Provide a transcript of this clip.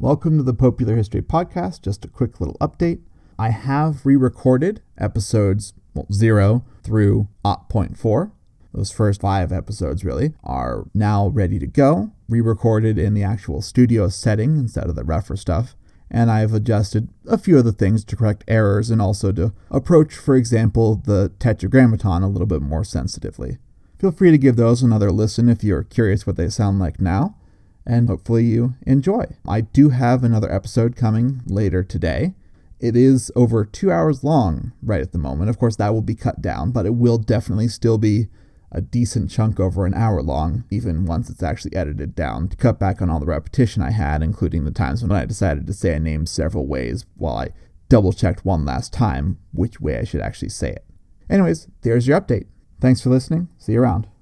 Welcome to the Popular History Podcast. Just a quick little update. I have re recorded episodes well, 0 through 0.4. Those first five episodes, really, are now ready to go, re recorded in the actual studio setting instead of the rougher stuff. And I've adjusted a few other things to correct errors and also to approach, for example, the tetragrammaton a little bit more sensitively. Feel free to give those another listen if you're curious what they sound like now and hopefully you enjoy. I do have another episode coming later today. It is over two hours long right at the moment. Of course, that will be cut down, but it will definitely still be a decent chunk over an hour long, even once it's actually edited down, to cut back on all the repetition I had, including the times when I decided to say a name several ways while I double checked one last time which way I should actually say it. Anyways, there's your update. Thanks for listening. See you around.